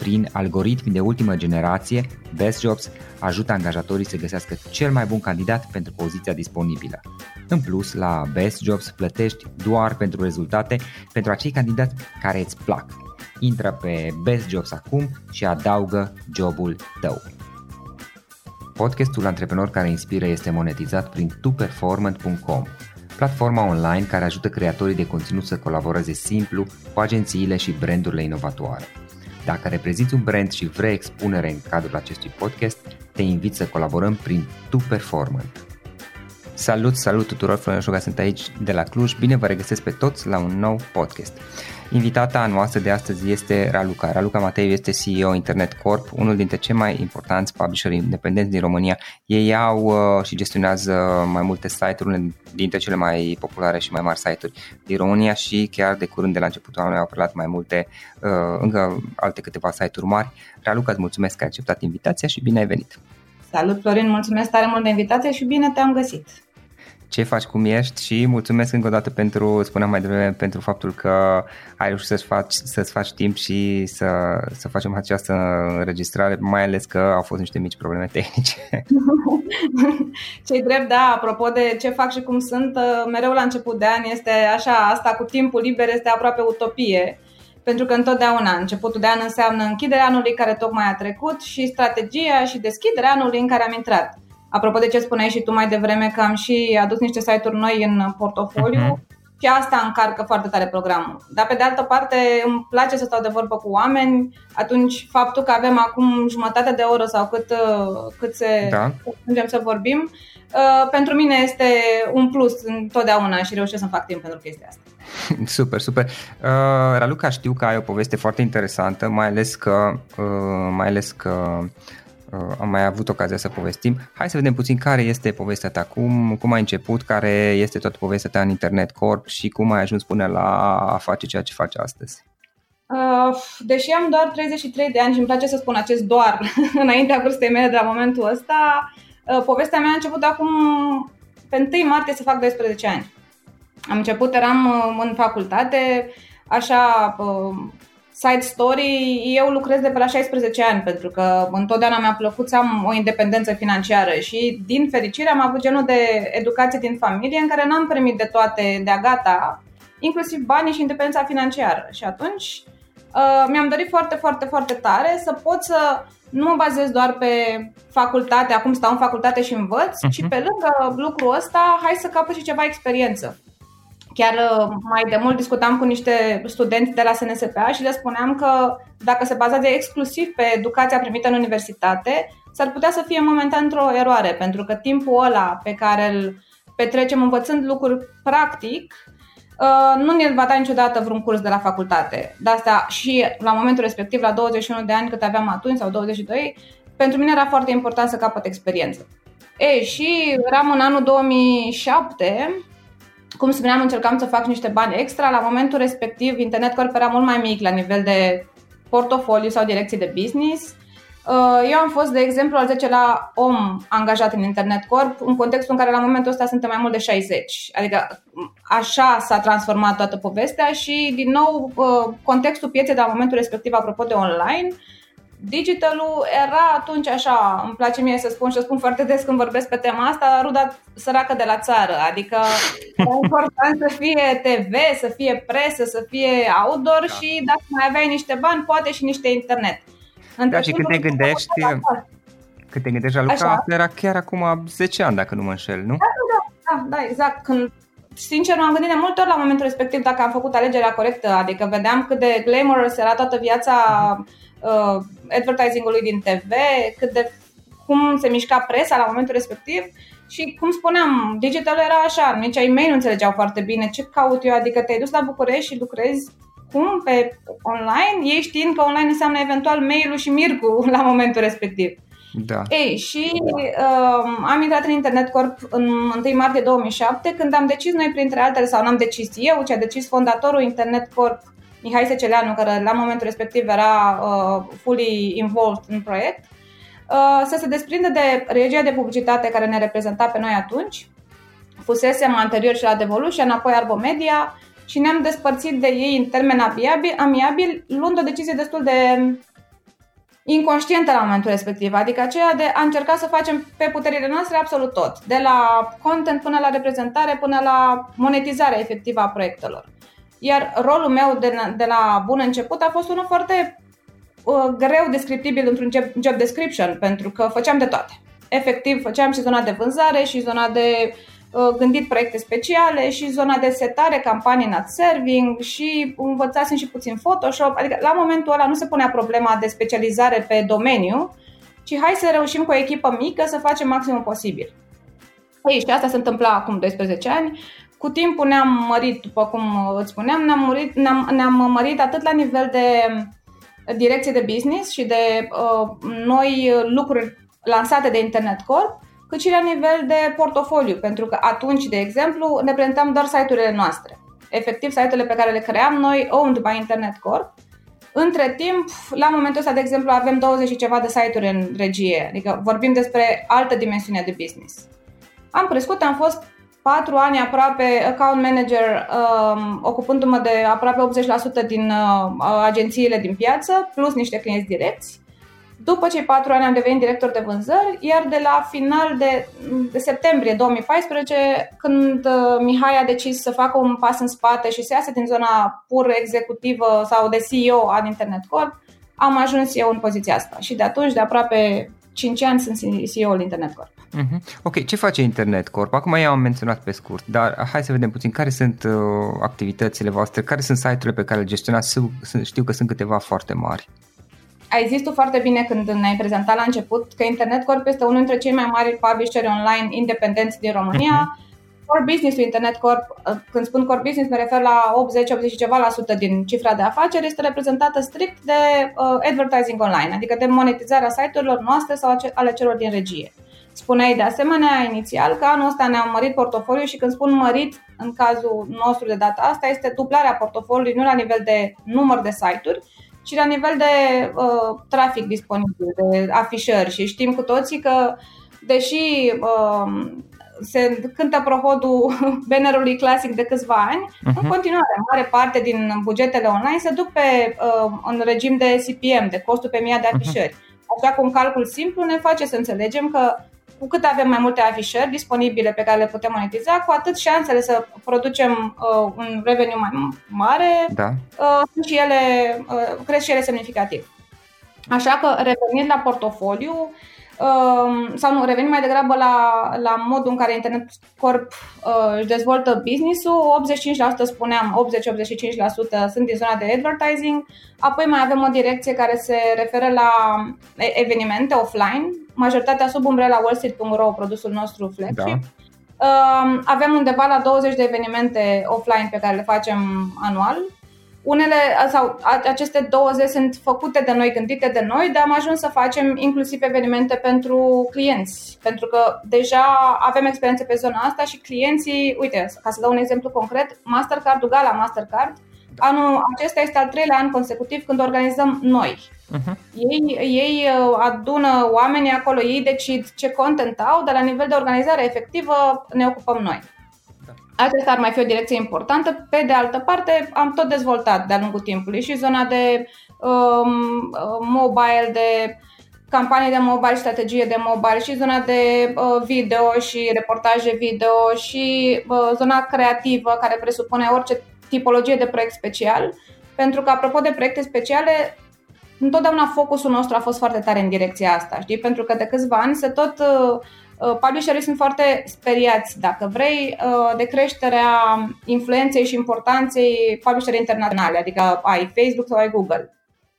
Prin algoritmi de ultimă generație, Best Jobs ajută angajatorii să găsească cel mai bun candidat pentru poziția disponibilă. În plus, la Best Jobs plătești doar pentru rezultate pentru acei candidați care îți plac. Intră pe Best Jobs acum și adaugă jobul tău. Podcastul Antreprenor care inspiră este monetizat prin tuperformant.com, platforma online care ajută creatorii de conținut să colaboreze simplu cu agențiile și brandurile inovatoare. Dacă reprezinți un brand și vrei expunere în cadrul acestui podcast, te invit să colaborăm prin Tu Performant. Salut, salut tuturor, Florin Șuga sunt aici de la Cluj, bine vă regăsesc pe toți la un nou podcast. Invitata noastră de astăzi este Raluca. Raluca Matei este CEO Internet Corp, unul dintre cei mai importanți publisheri independenți din România. Ei au uh, și gestionează mai multe site-uri, unele dintre cele mai populare și mai mari site-uri din România și chiar de curând de la începutul anului au preluat mai multe, uh, încă alte câteva site-uri mari. Raluca, îți mulțumesc că ai acceptat invitația și bine ai venit! Salut Florin, mulțumesc tare mult de invitație și bine te-am găsit! Ce faci, cum ești și mulțumesc încă o dată pentru, spuneam mai devreme, pentru faptul că ai reușit să-ți faci, să-ți faci timp și să, să facem această înregistrare, mai ales că au fost niște mici probleme tehnice. Cei drept, da, apropo de ce fac și cum sunt, mereu la început de an este așa, asta cu timpul liber este aproape utopie pentru că întotdeauna începutul de an înseamnă închiderea anului care tocmai a trecut și strategia și deschiderea anului în care am intrat. Apropo de ce spuneai și tu mai devreme că am și adus niște site-uri noi în portofoliu, uh-huh. și asta încarcă foarte tare programul. Dar pe de altă parte îmi place să stau de vorbă cu oameni, atunci faptul că avem acum jumătate de oră sau cât, cât se da. ajungem să vorbim, uh, pentru mine este un plus întotdeauna și reușesc să fac timp pentru chestia asta. Super, super. Uh, Raluca, știu că ai o poveste foarte interesantă, mai ales că, uh, mai ales că uh, am mai avut ocazia să povestim. Hai să vedem puțin care este povestea ta, cum, cum ai început, care este toată povestea ta în Internet Corp și cum ai ajuns până la a face ceea ce faci astăzi. Uh, deși am doar 33 de ani și îmi place să spun acest doar înaintea vârstei mele de la momentul ăsta, uh, povestea mea a început acum pe 1 martie să fac 12 ani. Am început, eram uh, în facultate, așa, uh, side story, eu lucrez de pe la 16 ani pentru că întotdeauna mi-a plăcut să am o independență financiară și din fericire am avut genul de educație din familie în care n-am primit de toate de-a gata, inclusiv banii și independența financiară. Și atunci uh, mi-am dorit foarte, foarte, foarte tare să pot să nu mă bazez doar pe facultate, acum stau în facultate și învăț, uh-huh. ci pe lângă lucrul ăsta, hai să capăt și ceva experiență. Chiar uh, mai de mult discutam cu niște studenți de la SNSPA și le spuneam că dacă se bazează exclusiv pe educația primită în universitate, s-ar putea să fie momentan într-o eroare, pentru că timpul ăla pe care îl petrecem învățând lucruri practic, uh, nu ne va da niciodată vreun curs de la facultate. De asta și la momentul respectiv, la 21 de ani cât aveam atunci sau 22, pentru mine era foarte important să capăt experiență. Ei, și eram în anul 2007 cum spuneam, încercam să fac niște bani extra. La momentul respectiv, Internet Corp era mult mai mic la nivel de portofoliu sau direcție de business. Uh, eu am fost, de exemplu, al 10 la om angajat în Internet Corp, în contextul în care la momentul ăsta suntem mai mult de 60. Adică așa s-a transformat toată povestea și, din nou, uh, contextul pieței de la momentul respectiv, apropo de online, Digitalul era atunci așa, îmi place mie să spun și o spun foarte des când vorbesc pe tema asta, ruda săracă de la țară, adică e important să fie TV, să fie presă, să fie outdoor da. și dacă mai aveai niște bani, poate și niște internet. Între da, și când te gândești, când te gândești la lucrul asta era chiar acum 10 ani, dacă nu mă înșel, nu? Da, da, da, da exact. Când sincer, m-am gândit de multe ori la momentul respectiv dacă am făcut alegerea corectă, adică vedeam cât de glamorous era toată viața uh, advertisingului din TV, cât de cum se mișca presa la momentul respectiv și cum spuneam, digital era așa, nici ai mei nu înțelegeau foarte bine ce caut eu, adică te-ai dus la București și lucrezi cum pe online, ei știind că online înseamnă eventual mail-ul și Mircu la momentul respectiv. Da. Ei, și uh, am intrat în Internet Corp în 1 martie 2007, când am decis noi, printre altele, sau n-am decis eu, ci a decis fondatorul Internet Corp, Mihai Seceleanu, care la momentul respectiv era uh, fully involved în proiect, uh, să se desprindă de regia de publicitate care ne reprezenta pe noi atunci. Fusesem anterior și la Devolution, apoi Arbo Media și ne-am despărțit de ei în termen amiabil, amiabil luând o decizie destul de inconștientă la momentul respectiv, adică aceea de a încerca să facem pe puterile noastre absolut tot, de la content până la reprezentare, până la monetizarea efectivă a proiectelor. Iar rolul meu de, de la bun început a fost unul foarte uh, greu descriptibil într-un job, job description, pentru că făceam de toate. Efectiv, făceam și zona de vânzare și zona de uh, gândit proiecte speciale și zona de setare, campanii not serving și învățasem și puțin Photoshop. Adică la momentul ăla nu se punea problema de specializare pe domeniu, ci hai să reușim cu o echipă mică să facem maximul posibil. Ei, și asta se întâmpla acum 12 ani. Cu timpul ne-am mărit, după cum îți spuneam, ne-am mărit, ne-am, ne-am mărit atât la nivel de direcție de business și de uh, noi lucruri lansate de Internet Corp, cât și la nivel de portofoliu, pentru că atunci, de exemplu, ne prezentam doar site-urile noastre. Efectiv, site-urile pe care le cream noi, owned by Internet Corp. Între timp, la momentul ăsta, de exemplu, avem 20 și ceva de site-uri în regie, adică vorbim despre altă dimensiune de business. Am crescut, am fost patru ani aproape account manager, um, ocupându-mă de aproape 80% din uh, agențiile din piață, plus niște clienți direcți. După cei patru ani am devenit director de vânzări, iar de la final de, de septembrie 2014, când uh, Mihai a decis să facă un pas în spate și să iasă din zona pur executivă sau de CEO al Internet Corp, am ajuns eu în poziția asta. Și de atunci, de aproape 5 ani, sunt CEO-ul Internet Corp. Uh-huh. Ok, ce face Internet Corp? Acum i-am menționat pe scurt, dar hai să vedem puțin care sunt uh, activitățile voastre, care sunt site-urile pe care le gestionați, știu că sunt câteva foarte mari. Ai zis tu foarte bine când ne-ai prezentat la început că Internet Corp este unul dintre cei mai mari publisheri online independenți din România. Uh-huh. Core business-ul Internet Corp, uh, când spun core business, mă refer la 80-80 ceva la sută din cifra de afaceri, este reprezentată strict de uh, advertising online, adică de monetizarea site-urilor noastre sau ale celor din regie. Spuneai de asemenea inițial că anul ăsta ne-am mărit portofoliu și când spun mărit, în cazul nostru de data asta, este dublarea portofoliului nu la nivel de număr de site-uri, ci la nivel de uh, trafic disponibil, de afișări și știm cu toții că deși uh, se cântă prohodul bannerului clasic de câțiva ani, uh-huh. în mhm. continuare, mare parte din bugetele online se duc pe uh, în regim de CPM, de costul pe mii de mhm. afișări. Uh-huh. Așa că un calcul simplu ne face să înțelegem că cu cât avem mai multe afișări disponibile pe care le putem monetiza, cu atât șansele să producem uh, un revenue mai mare da. uh, sunt și ele, uh, cresc și ele semnificativ. Așa că revenind la portofoliu, uh, sau nu, revenind mai degrabă la, la modul în care Internet Corp uh, își dezvoltă business-ul, 85% spuneam, 80-85% sunt din zona de advertising, apoi mai avem o direcție care se referă la evenimente offline, majoritatea sub umbrela wallstreet.ro, produsul nostru flagship. Da. Uh, avem undeva la 20 de evenimente offline pe care le facem anual. Unele sau aceste 20 sunt făcute de noi, gândite de noi, dar am ajuns să facem inclusiv evenimente pentru clienți, pentru că deja avem experiențe pe zona asta și clienții, uite, ca să dau un exemplu concret, Mastercard, Gala Mastercard, anul acesta este al treilea an consecutiv când organizăm noi Uh-huh. Ei, ei uh, adună oamenii acolo, ei decid ce content au, dar la nivel de organizare efectivă ne ocupăm noi. Da. Asta ar mai fi o direcție importantă. Pe de altă parte, am tot dezvoltat de-a lungul timpului și zona de um, uh, mobile, de campanii de mobile, strategie de mobile și zona de uh, video și reportaje video și uh, zona creativă care presupune orice tipologie de proiect special. Pentru că, apropo de proiecte speciale, întotdeauna focusul nostru a fost foarte tare în direcția asta, știi? Pentru că de câțiva ani se tot uh, uh, publisherii sunt foarte speriați, dacă vrei, uh, de creșterea influenței și importanței publisherii internaționale, adică ai Facebook sau ai Google.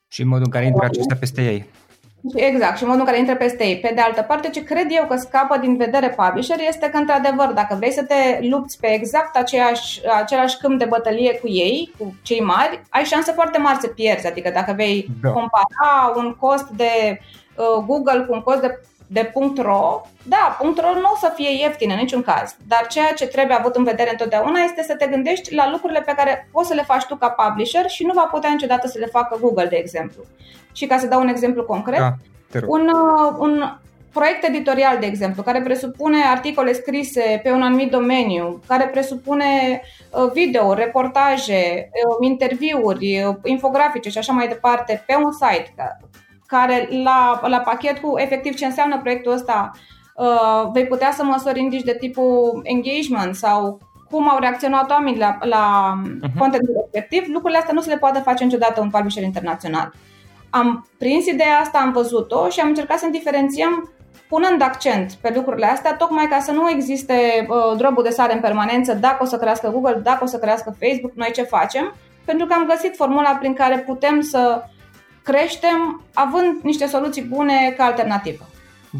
Și în modul în care intră acestea peste ei. Exact, și modul în care intră peste ei. Pe de altă parte, ce cred eu că scapă din vedere publisher este că, într-adevăr, dacă vrei să te lupți pe exact aceeași, același câmp de bătălie cu ei, cu cei mari, ai șanse foarte mari să pierzi. Adică dacă vei da. compara un cost de uh, Google cu un cost de de .ro, da, .ro nu o să fie ieftin în niciun caz, dar ceea ce trebuie avut în vedere întotdeauna este să te gândești la lucrurile pe care poți să le faci tu ca publisher și nu va putea niciodată să le facă Google, de exemplu. Și ca să dau un exemplu concret, da, un, uh, un proiect editorial, de exemplu, care presupune articole scrise pe un anumit domeniu, care presupune uh, video, reportaje, uh, interviuri, infografice și așa mai departe pe un site care la, la pachet cu efectiv ce înseamnă proiectul ăsta uh, vei putea să măsori indici de tipul engagement sau cum au reacționat oamenii la, la uh-huh. contentul respectiv, lucrurile astea nu se le poate face niciodată un publisher internațional. Am prins ideea asta, am văzut-o și am încercat să diferențiem punând accent pe lucrurile astea, tocmai ca să nu existe uh, drobul de sare în permanență, dacă o să crească Google, dacă o să crească Facebook, noi ce facem, pentru că am găsit formula prin care putem să creștem având niște soluții bune ca alternativă.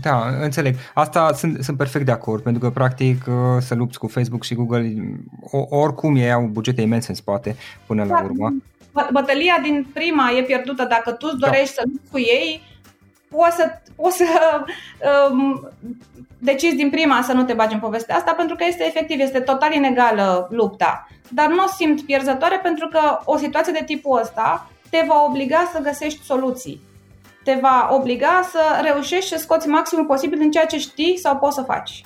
Da, înțeleg. Asta sunt, sunt perfect de acord, pentru că practic uh, să lupți cu Facebook și Google, oricum ei au bugete imense în spate până la da, urmă. Bătălia din prima e pierdută. Dacă tu îți da. dorești da. să lupți cu ei, poți să, poți să um, decizi din prima să nu te bagi în povestea asta, pentru că este efectiv, este total inegală lupta. Dar nu o simt pierzătoare pentru că o situație de tipul ăsta te va obliga să găsești soluții. Te va obliga să reușești să scoți maximul posibil din ceea ce știi sau poți să faci.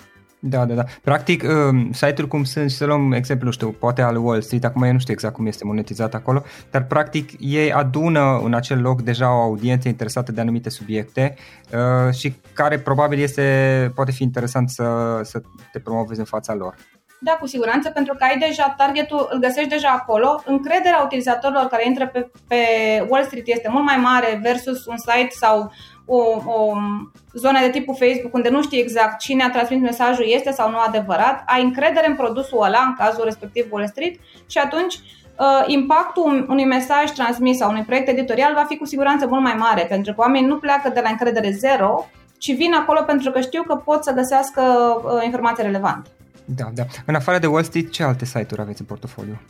Da, da, da. Practic, um, site-uri cum sunt, și să luăm exemplu, știu, poate al Wall Street, acum eu nu știu exact cum este monetizat acolo, dar practic ei adună în acel loc deja o audiență interesată de anumite subiecte uh, și care probabil este, poate fi interesant să, să te promovezi în fața lor. Da, cu siguranță, pentru că ai deja targetul, îl găsești deja acolo. Încrederea utilizatorilor care intră pe, pe Wall Street este mult mai mare versus un site sau o, o zonă de tipul Facebook unde nu știi exact cine a transmis mesajul este sau nu adevărat. Ai încredere în produsul ăla, în cazul respectiv Wall Street, și atunci uh, impactul unui mesaj transmis sau unui proiect editorial va fi cu siguranță mult mai mare, pentru că oamenii nu pleacă de la încredere zero, ci vin acolo pentru că știu că pot să găsească uh, informații relevante. Da, da. În afară de Wall Street, ce alte site-uri aveți în portofoliu?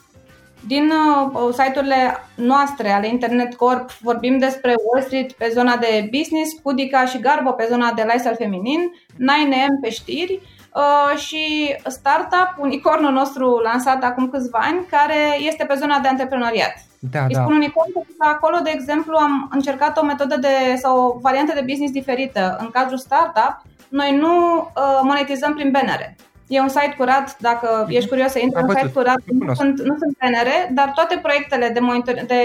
Din uh, site-urile noastre ale Internet Corp vorbim despre Wall Street pe zona de business, Pudica și Garbo pe zona de lifestyle feminin, 9am pe știri uh, și Startup, unicornul nostru lansat acum câțiva ani, care este pe zona de antreprenoriat. Da, Îi da. spun unicorn pentru că acolo, de exemplu, am încercat o metodă de sau o variantă de business diferită. În cazul startup, noi nu uh, monetizăm prin bannere E un site curat, dacă mhm. ești curios să intri, un site curat, nu sunt, nu sunt PNR, dar toate proiectele de, monitor, de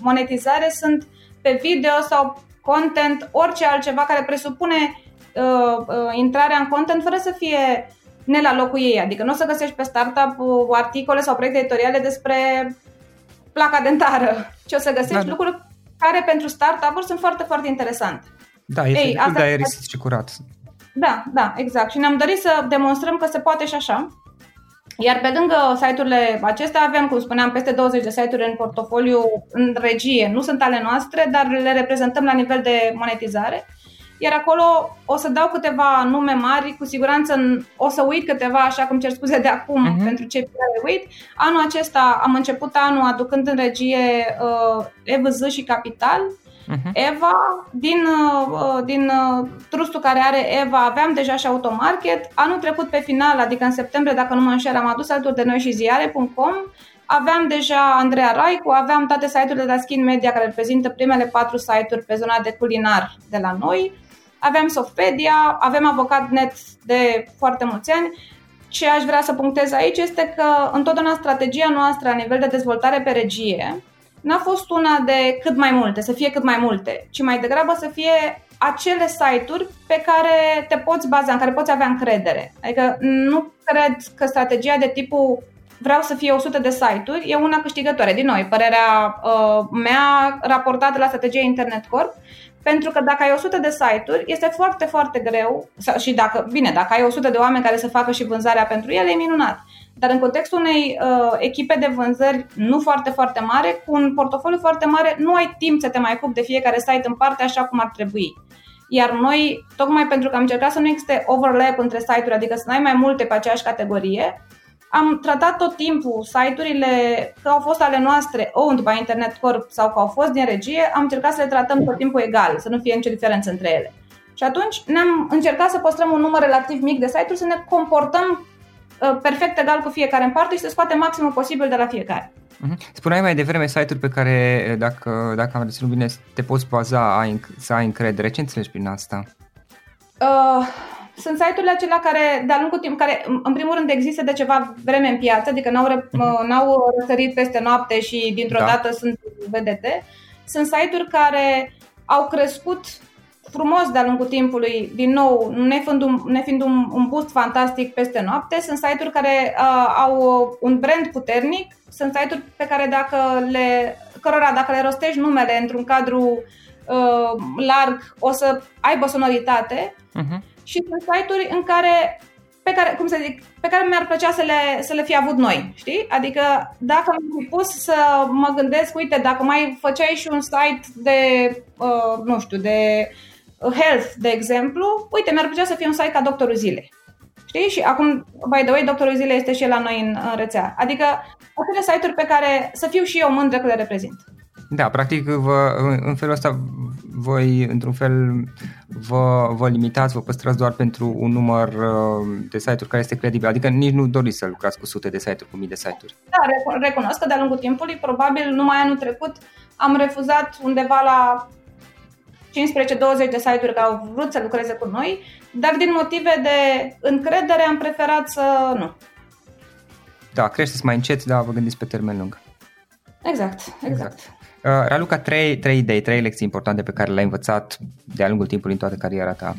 monetizare sunt pe video sau content, orice altceva care presupune uh, uh, intrarea în content fără să fie ne la locul ei. Adică nu o să găsești pe startup uh, articole sau proiecte editoriale despre placa dentară, ci o să găsești da, da. lucruri care pentru startup-uri sunt foarte, foarte interesante. Da, este Ei, asta de aerisit și curat. Da, da, exact. Și ne-am dorit să demonstrăm că se poate și așa. Iar pe lângă site-urile acestea avem, cum spuneam, peste 20 de site-uri în portofoliu în regie. Nu sunt ale noastre, dar le reprezentăm la nivel de monetizare. Iar acolo o să dau câteva nume mari, cu siguranță o să uit câteva, așa cum cer scuze de acum, uh-huh. pentru cei care uit. Anul acesta am început anul aducând în regie uh, EVZ și Capital, uh-huh. Eva, din, uh, din uh, trustul care are Eva, aveam deja și automarket. Anul trecut pe final, adică în septembrie, dacă nu mă înșel, am adus alături de noi și ziare.com. Aveam deja Andreea Raicu, aveam toate site-urile de la Skin Media care reprezintă primele patru site-uri pe zona de culinar de la noi. Aveam Softpedia, avem avocat net de foarte mulți ani. Ce aș vrea să punctez aici este că întotdeauna strategia noastră la nivel de dezvoltare pe regie n-a fost una de cât mai multe, să fie cât mai multe, ci mai degrabă să fie acele site-uri pe care te poți baza, în care poți avea încredere. Adică nu cred că strategia de tipul vreau să fie 100 de site-uri e una câștigătoare. Din nou, părerea uh, mea raportată la strategia Internet Corp, pentru că dacă ai 100 de site-uri, este foarte, foarte greu, și dacă, bine, dacă ai 100 de oameni care să facă și vânzarea pentru ele, e minunat. Dar în contextul unei uh, echipe de vânzări nu foarte, foarte mare, cu un portofoliu foarte mare, nu ai timp să te mai ocupi de fiecare site în parte așa cum ar trebui. Iar noi, tocmai pentru că am încercat să nu existe overlap între site-uri, adică să nu ai mai multe pe aceeași categorie, am tratat tot timpul site-urile că au fost ale noastre owned by Internet Corp sau că au fost din regie, am încercat să le tratăm tot timpul egal, să nu fie nicio diferență între ele. Și atunci ne-am încercat să păstrăm un număr relativ mic de site-uri, să ne comportăm uh, perfect egal cu fiecare în parte și să scoatem maximul posibil de la fiecare. Mhm. Spuneai mai devreme site-uri pe care, dacă, dacă am reținut bine, te poți baza, ai, să ai încredere. Ce înțelegi prin asta? Uh, sunt site-urile acelea care, de-a lungul timp, care în primul rând există de ceva vreme în piață, adică n-au, mhm. n-au răsărit peste noapte și dintr-o da. dată sunt vedete. Sunt site-uri care au crescut frumos de-a lungul timpului, din nou, nefiind un, nefiind un, un boost fantastic peste noapte, sunt site-uri care uh, au un brand puternic, sunt site-uri pe care dacă le, cărora dacă le rostești numele într-un cadru uh, larg, o să aibă sonoritate. Uh-huh și sunt site-uri în care pe care, cum să zic, pe care mi-ar plăcea să le, să le fi avut noi, știi? Adică dacă am fi pus să mă gândesc, uite, dacă mai făceai și un site de, uh, nu știu, de health, de exemplu, uite, mi-ar plăcea să fie un site ca Doctorul Zilei. Știi? Și acum, by the way, Doctorul Zilei este și el la noi în, în rețea. Adică acele site-uri pe care să fiu și eu mândră că le reprezint. Da, practic vă, în felul ăsta voi, într-un fel, vă, vă limitați, vă păstrați doar pentru un număr uh, de site-uri care este credibil, adică nici nu doriți să lucrați cu sute de site-uri, cu mii de site-uri. Da, recunosc că de-a lungul timpului, probabil numai anul trecut, am refuzat undeva la 15-20 de site-uri care au vrut să lucreze cu noi, dar din motive de încredere am preferat să nu. Da, creșteți mai încet, dar vă gândiți pe termen lung. Exact, exact. exact. Uh, Raluca, trei, trei idei, trei lecții importante pe care le-ai învățat de-a lungul timpului în toată cariera ta.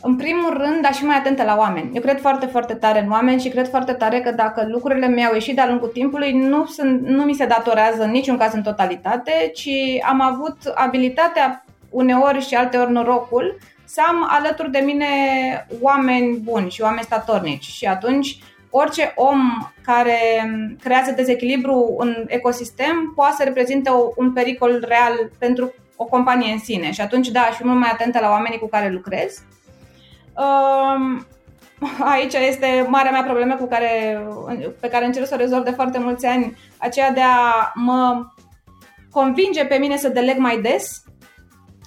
În primul rând, aș fi mai atentă la oameni. Eu cred foarte, foarte tare în oameni și cred foarte tare că dacă lucrurile mi-au ieșit de-a lungul timpului, nu, sunt, nu mi se datorează în niciun caz în totalitate, ci am avut abilitatea uneori și alteori norocul să am alături de mine oameni buni și oameni statornici. Și atunci orice om care creează dezechilibru în ecosistem poate să reprezinte un pericol real pentru o companie în sine și atunci da, aș fi mult mai atentă la oamenii cu care lucrez. Um, aici este marea mea problemă cu care, pe care încerc să o rezolv de foarte mulți ani, aceea de a mă convinge pe mine să deleg mai des,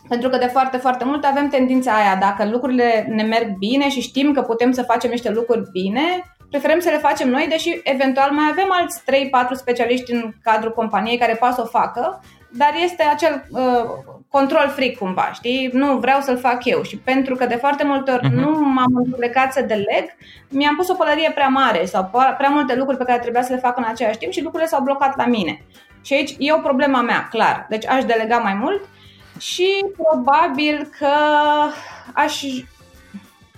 pentru că de foarte, foarte mult avem tendința aia, dacă lucrurile ne merg bine și știm că putem să facem niște lucruri bine, preferăm să le facem noi, deși eventual mai avem alți 3-4 specialiști în cadrul companiei care poate să o facă, dar este acel uh, control fric cumva, știi? Nu vreau să-l fac eu și pentru că de foarte multe ori uh-huh. nu m-am plecat să deleg, mi-am pus o pălărie prea mare sau prea multe lucruri pe care trebuia să le fac în același timp și lucrurile s-au blocat la mine. Și aici e o problema mea, clar. Deci aș delega mai mult și probabil că aș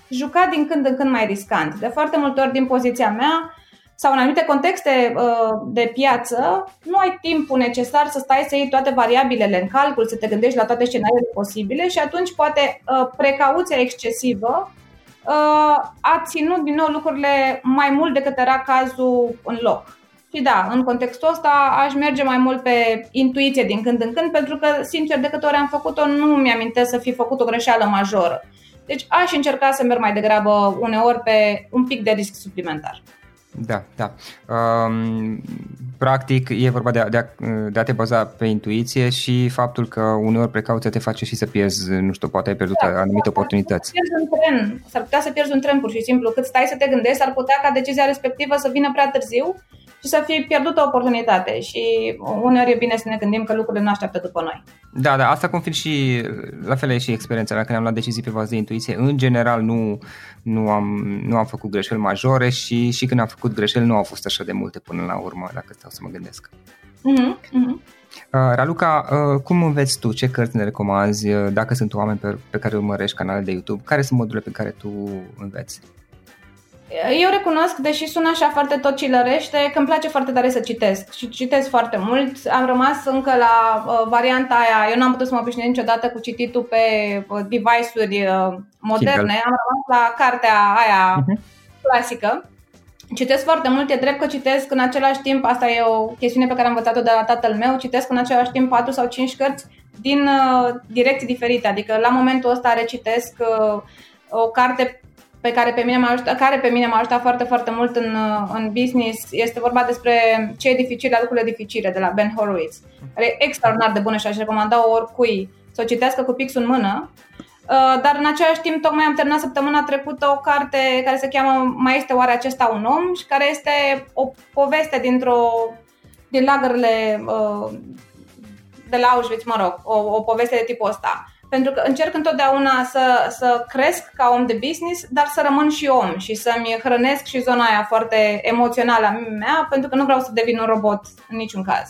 juca din când în când mai riscant. De foarte multe ori din poziția mea sau în anumite contexte uh, de piață, nu ai timpul necesar să stai să iei toate variabilele în calcul, să te gândești la toate scenariile posibile și atunci poate uh, precauția excesivă uh, a ținut din nou lucrurile mai mult decât era cazul în loc. Și da, în contextul ăsta aș merge mai mult pe intuiție din când în când, pentru că, sincer, de câte ori am făcut-o, nu mi-amintesc să fi făcut o greșeală majoră. Deci aș încerca să merg mai degrabă uneori pe un pic de risc suplimentar. Da, da. Um, practic e vorba de a, de, a, de a te baza pe intuiție și faptul că uneori precauția te face și să pierzi, nu știu, poate ai pierdut da, anumite da, oportunități. S-ar putea, un tren, s-ar putea să pierzi un tren pur și simplu. Cât stai să te gândești, s-ar putea ca decizia respectivă să vină prea târziu și să fie pierdută o oportunitate și uneori e bine să ne gândim că lucrurile nu așteaptă după noi. Da, da, asta confirm și, la fel e și experiența mea, când am luat decizii pe bază de intuiție. În general nu, nu, am, nu am făcut greșeli majore și, și când am făcut greșeli nu au fost așa de multe până la urmă, dacă stau să mă gândesc. Mm-hmm, mm-hmm. Uh, Raluca, uh, cum înveți tu? Ce cărți ne recomanzi? Uh, dacă sunt oameni pe, pe care urmărești canale de YouTube, care sunt modurile pe care tu înveți? Eu recunosc, deși sună așa foarte tot cilărește, că îmi place foarte tare să citesc și citesc foarte mult. Am rămas încă la uh, varianta aia, eu n-am putut să mă obișnuiesc niciodată cu cititul pe uh, device-uri uh, moderne, Kindle. am rămas la cartea aia uh-huh. clasică. Citesc foarte mult, e drept că citesc în același timp, asta e o chestiune pe care am învățat-o de la tatăl meu, citesc în același timp 4 sau 5 cărți din uh, direcții diferite, adică la momentul ăsta recitesc uh, o carte pe care pe mine m-a ajutat, care pe mine m-a ajutat foarte, foarte mult în, în business. Este vorba despre ce e dificil la lucrurile dificile de la Ben Horowitz. Care e extraordinar de bună și aș recomanda oricui să o citească cu pixul în mână. Uh, dar în același timp tocmai am terminat săptămâna trecută o carte care se cheamă Mai este oare acesta un om? și care este o poveste dintr-o din lagările uh, de la Auschwitz, mă rog, o, o poveste de tipul ăsta pentru că încerc întotdeauna să, să cresc ca om de business, dar să rămân și om și să-mi hrănesc și zona aia foarte emoțională a mea, pentru că nu vreau să devin un robot în niciun caz.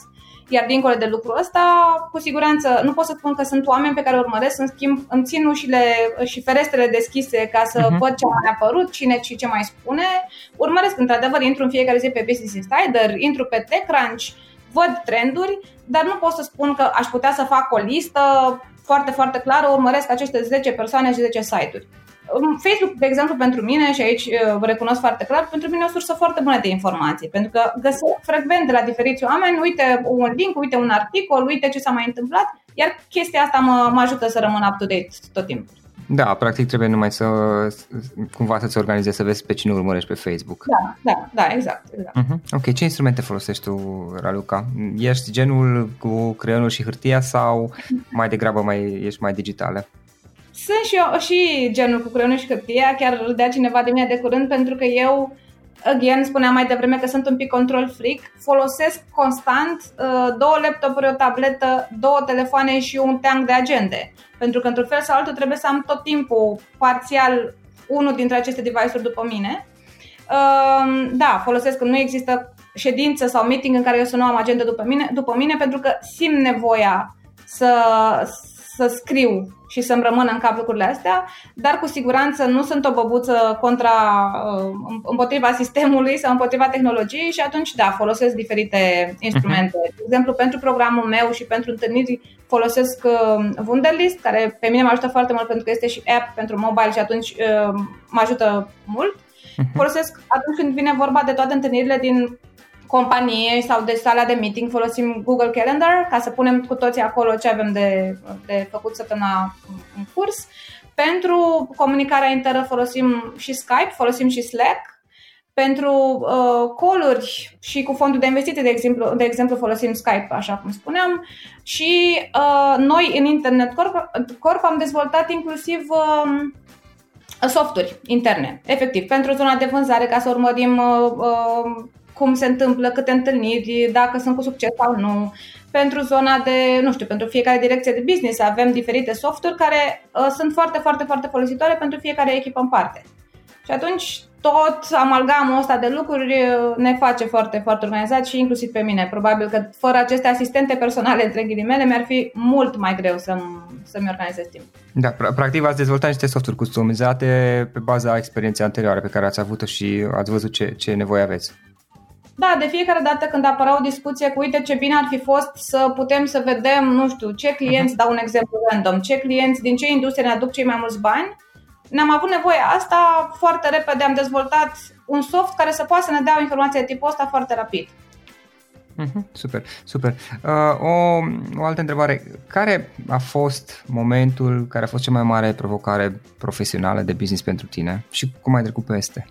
Iar dincolo de lucrul ăsta, cu siguranță, nu pot să spun că sunt oameni pe care urmăresc, în schimb îmi țin ușile și ferestrele deschise ca să uh-huh. văd ce a apărut, cine și ce mai spune. Urmăresc, într-adevăr, intru în fiecare zi pe Business Insider, intru pe TechCrunch, văd trenduri, dar nu pot să spun că aș putea să fac o listă foarte, foarte clară, urmăresc aceste 10 persoane și 10 site-uri. Facebook, de exemplu, pentru mine, și aici uh, vă recunosc foarte clar, pentru mine e o sursă foarte bună de informații, pentru că găsesc frecvent de la diferiți oameni, uite un link, uite un articol, uite ce s-a mai întâmplat, iar chestia asta mă, mă ajută să rămân up-to-date tot timpul. Da, practic trebuie numai să cumva să-ți organizezi, să vezi pe cine urmărești pe Facebook. Da, da, da, exact. exact. Uh-huh. Ok, ce instrumente folosești tu, Raluca? Ești genul cu creionul și hârtia sau mai degrabă mai, ești mai digitală? Sunt și eu și genul cu creionul și hârtia, chiar râdea cineva de mine de curând pentru că eu again, spuneam mai devreme că sunt un pic control freak, folosesc constant uh, două laptopuri, o tabletă, două telefoane și un teanc de agende. Pentru că într-un fel sau altul trebuie să am tot timpul parțial unul dintre aceste device-uri după mine. Uh, da, folosesc când nu există ședință sau meeting în care eu să nu am agenda după mine, după mine pentru că simt nevoia să, să scriu și să-mi rămână în cap lucrurile astea, dar cu siguranță nu sunt o băbuță contra, uh, împotriva sistemului sau împotriva tehnologiei și atunci, da, folosesc diferite instrumente. Uh-huh. De exemplu, pentru programul meu și pentru întâlniri folosesc uh, Wunderlist, care pe mine mă ajută foarte mult pentru că este și app pentru mobile și atunci uh, mă ajută mult. Uh-huh. Folosesc atunci când vine vorba de toate întâlnirile din companie sau de sala de meeting folosim Google Calendar ca să punem cu toții acolo ce avem de, de făcut săptămâna în curs. Pentru comunicarea internă folosim și Skype, folosim și Slack. Pentru uh, call-uri și cu fondul de investiții, de exemplu, de exemplu folosim Skype, așa cum spuneam. Și uh, noi în Internet Corp, Corp am dezvoltat inclusiv uh, softuri interne, efectiv, pentru zona de vânzare, ca să urmărim uh, uh, cum se întâmplă, câte întâlniri, dacă sunt cu succes sau nu. Pentru zona de, nu știu, pentru fiecare direcție de business avem diferite softuri care uh, sunt foarte, foarte, foarte folositoare pentru fiecare echipă în parte. Și atunci tot amalgamul ăsta de lucruri uh, ne face foarte, foarte organizat și inclusiv pe mine. Probabil că fără aceste asistente personale, între ghilimele, mi-ar fi mult mai greu să-mi, să-mi organizez timp. Da, practic ați dezvoltat niște softuri customizate pe baza experienței anterioare pe care ați avut-o și ați văzut ce, ce nevoie aveți. Da, de fiecare dată când apărea o discuție cu uite ce bine ar fi fost să putem să vedem, nu știu, ce clienți, uh-huh. dau un exemplu random, ce clienți din ce industrie ne aduc cei mai mulți bani, ne-am avut nevoie asta, foarte repede am dezvoltat un soft care să poată să ne dea o informație de tipul ăsta foarte rapid. Uh-huh, super, super. Uh, o, o altă întrebare. Care a fost momentul care a fost cea mai mare provocare profesională de business pentru tine și cum ai trecut peste?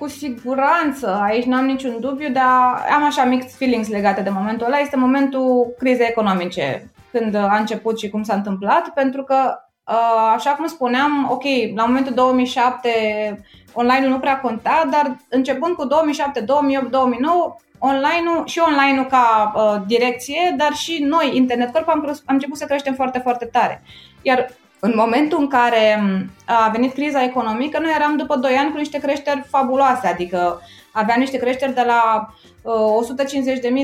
Cu siguranță, aici n-am niciun dubiu, dar am așa mixed feelings legate de momentul ăla. Este momentul crizei economice, când a început și cum s-a întâmplat, pentru că Uh, așa cum spuneam, ok, la momentul 2007 online-ul nu prea conta, dar începând cu 2007, 2008, 2009, online-ul și online-ul ca uh, direcție, dar și noi, Internet Corp, am, am început să creștem foarte, foarte tare. Iar în momentul în care um, a venit criza economică, noi eram după 2 ani cu niște creșteri fabuloase, adică aveam niște creșteri de la uh,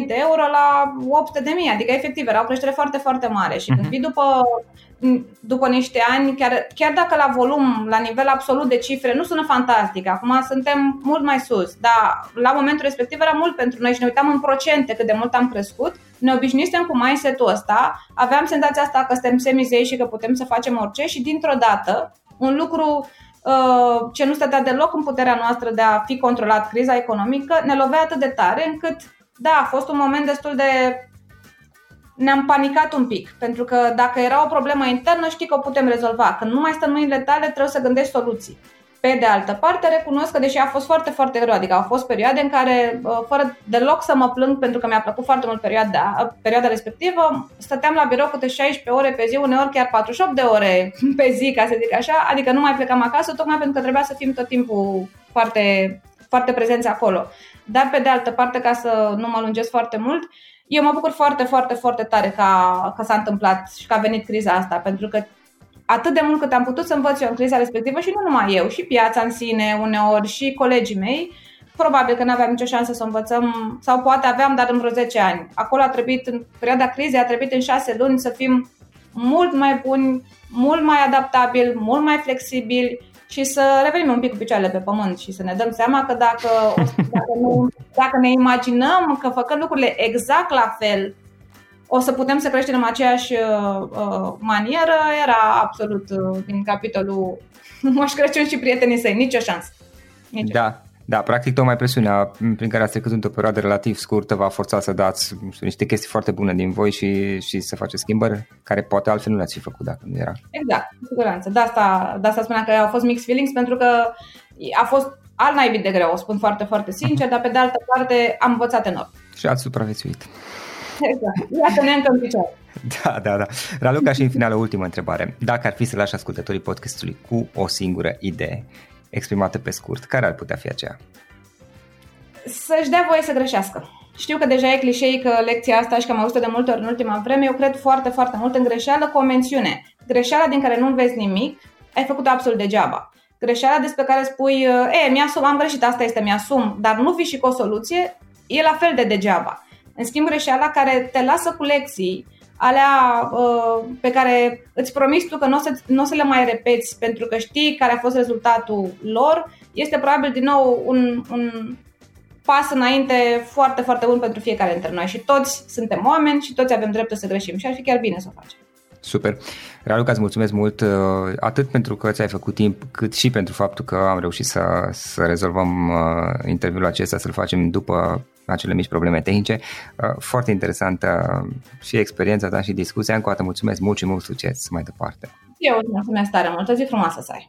150.000 de euro la 800.000, adică efectiv era o creștere foarte, foarte mare și când mhm. vii după după niște ani, chiar, chiar dacă la volum, la nivel absolut de cifre, nu sună fantastic, acum suntem mult mai sus, dar la momentul respectiv era mult pentru noi și ne uitam în procente cât de mult am crescut, ne obișnuisem cu mindset-ul ăsta, aveam senzația asta că suntem semizeși și că putem să facem orice și dintr-o dată un lucru uh, ce nu stătea deloc în puterea noastră de a fi controlat criza economică, ne lovea atât de tare încât, da, a fost un moment destul de ne-am panicat un pic, pentru că dacă era o problemă internă, știi că o putem rezolva. Când nu mai stă în mâinile tale, trebuie să gândești soluții. Pe de altă parte, recunosc că deși a fost foarte, foarte greu, adică au fost perioade în care, fără deloc să mă plâng, pentru că mi-a plăcut foarte mult perioada, perioada respectivă, stăteam la birou câte 16 ore pe zi, uneori chiar 48 de ore pe zi, ca să zic așa, adică nu mai plecam acasă, tocmai pentru că trebuia să fim tot timpul foarte, foarte prezenți acolo. Dar, pe de altă parte, ca să nu mă lungesc foarte mult, eu mă bucur foarte, foarte, foarte tare ca, că s-a întâmplat și că a venit criza asta, pentru că atât de mult cât am putut să învăț eu în criza respectivă și nu numai eu, și piața în sine uneori și colegii mei, probabil că nu aveam nicio șansă să învățăm, sau poate aveam, dar în vreo 10 ani. Acolo a trebuit, în perioada crizei, a trebuit în 6 luni să fim mult mai buni, mult mai adaptabili, mult mai flexibili și să revenim un pic cu picioarele pe pământ și să ne dăm seama că dacă, dacă, nu, dacă ne imaginăm că făcând lucrurile exact la fel, o să putem să creștem în aceeași uh, uh manieră, era absolut uh, din capitolul Moș Crăciun și prietenii săi, nicio șansă. Nicio. Da, da, practic tocmai presiunea prin care ați trecut într-o perioadă relativ scurtă va forța să dați știu, niște chestii foarte bune din voi și, și să faceți schimbări care poate altfel nu le-ați fi făcut dacă nu era. Exact, cu siguranță. De asta, de asta spuneam că au fost mixed feelings pentru că a fost al naibii de greu, o spun foarte, foarte sincer, uh-huh. dar pe de altă parte am învățat enorm. Și ați supraviețuit. Exact. Iată ne încă în picioare. Da, da, da. Raluca și în final o ultimă întrebare. Dacă ar fi să lași ascultătorii podcastului cu o singură idee, exprimată pe scurt, care ar putea fi aceea? Să-și dea voie să greșească. Știu că deja e clișeică lecția asta și că am auzit de multe ori în ultima vreme. Eu cred foarte, foarte mult în greșeală cu o mențiune. Greșeala din care nu vezi nimic, ai făcut absolut degeaba. Greșeala despre care spui, e, mi-asum, am greșit, asta este, mi-asum, dar nu vii și cu o soluție, e la fel de degeaba. În schimb, greșeala care te lasă cu lecții, alea uh, pe care îți promiți tu că nu o, să, nu o să le mai repeți pentru că știi care a fost rezultatul lor, este probabil din nou un, un pas înainte foarte, foarte bun pentru fiecare dintre noi și toți suntem oameni și toți avem dreptul să greșim și ar fi chiar bine să o facem. Super. Raluca, îți mulțumesc mult uh, atât pentru că ți-ai făcut timp, cât și pentru faptul că am reușit să, să rezolvăm uh, interviul acesta, să-l facem după acele mici probleme tehnice. Uh, foarte interesantă și experiența ta și discuția. Încă o dată mulțumesc mult și mult succes mai departe. Eu îți mulțumesc tare mult. O zi frumoasă să ai.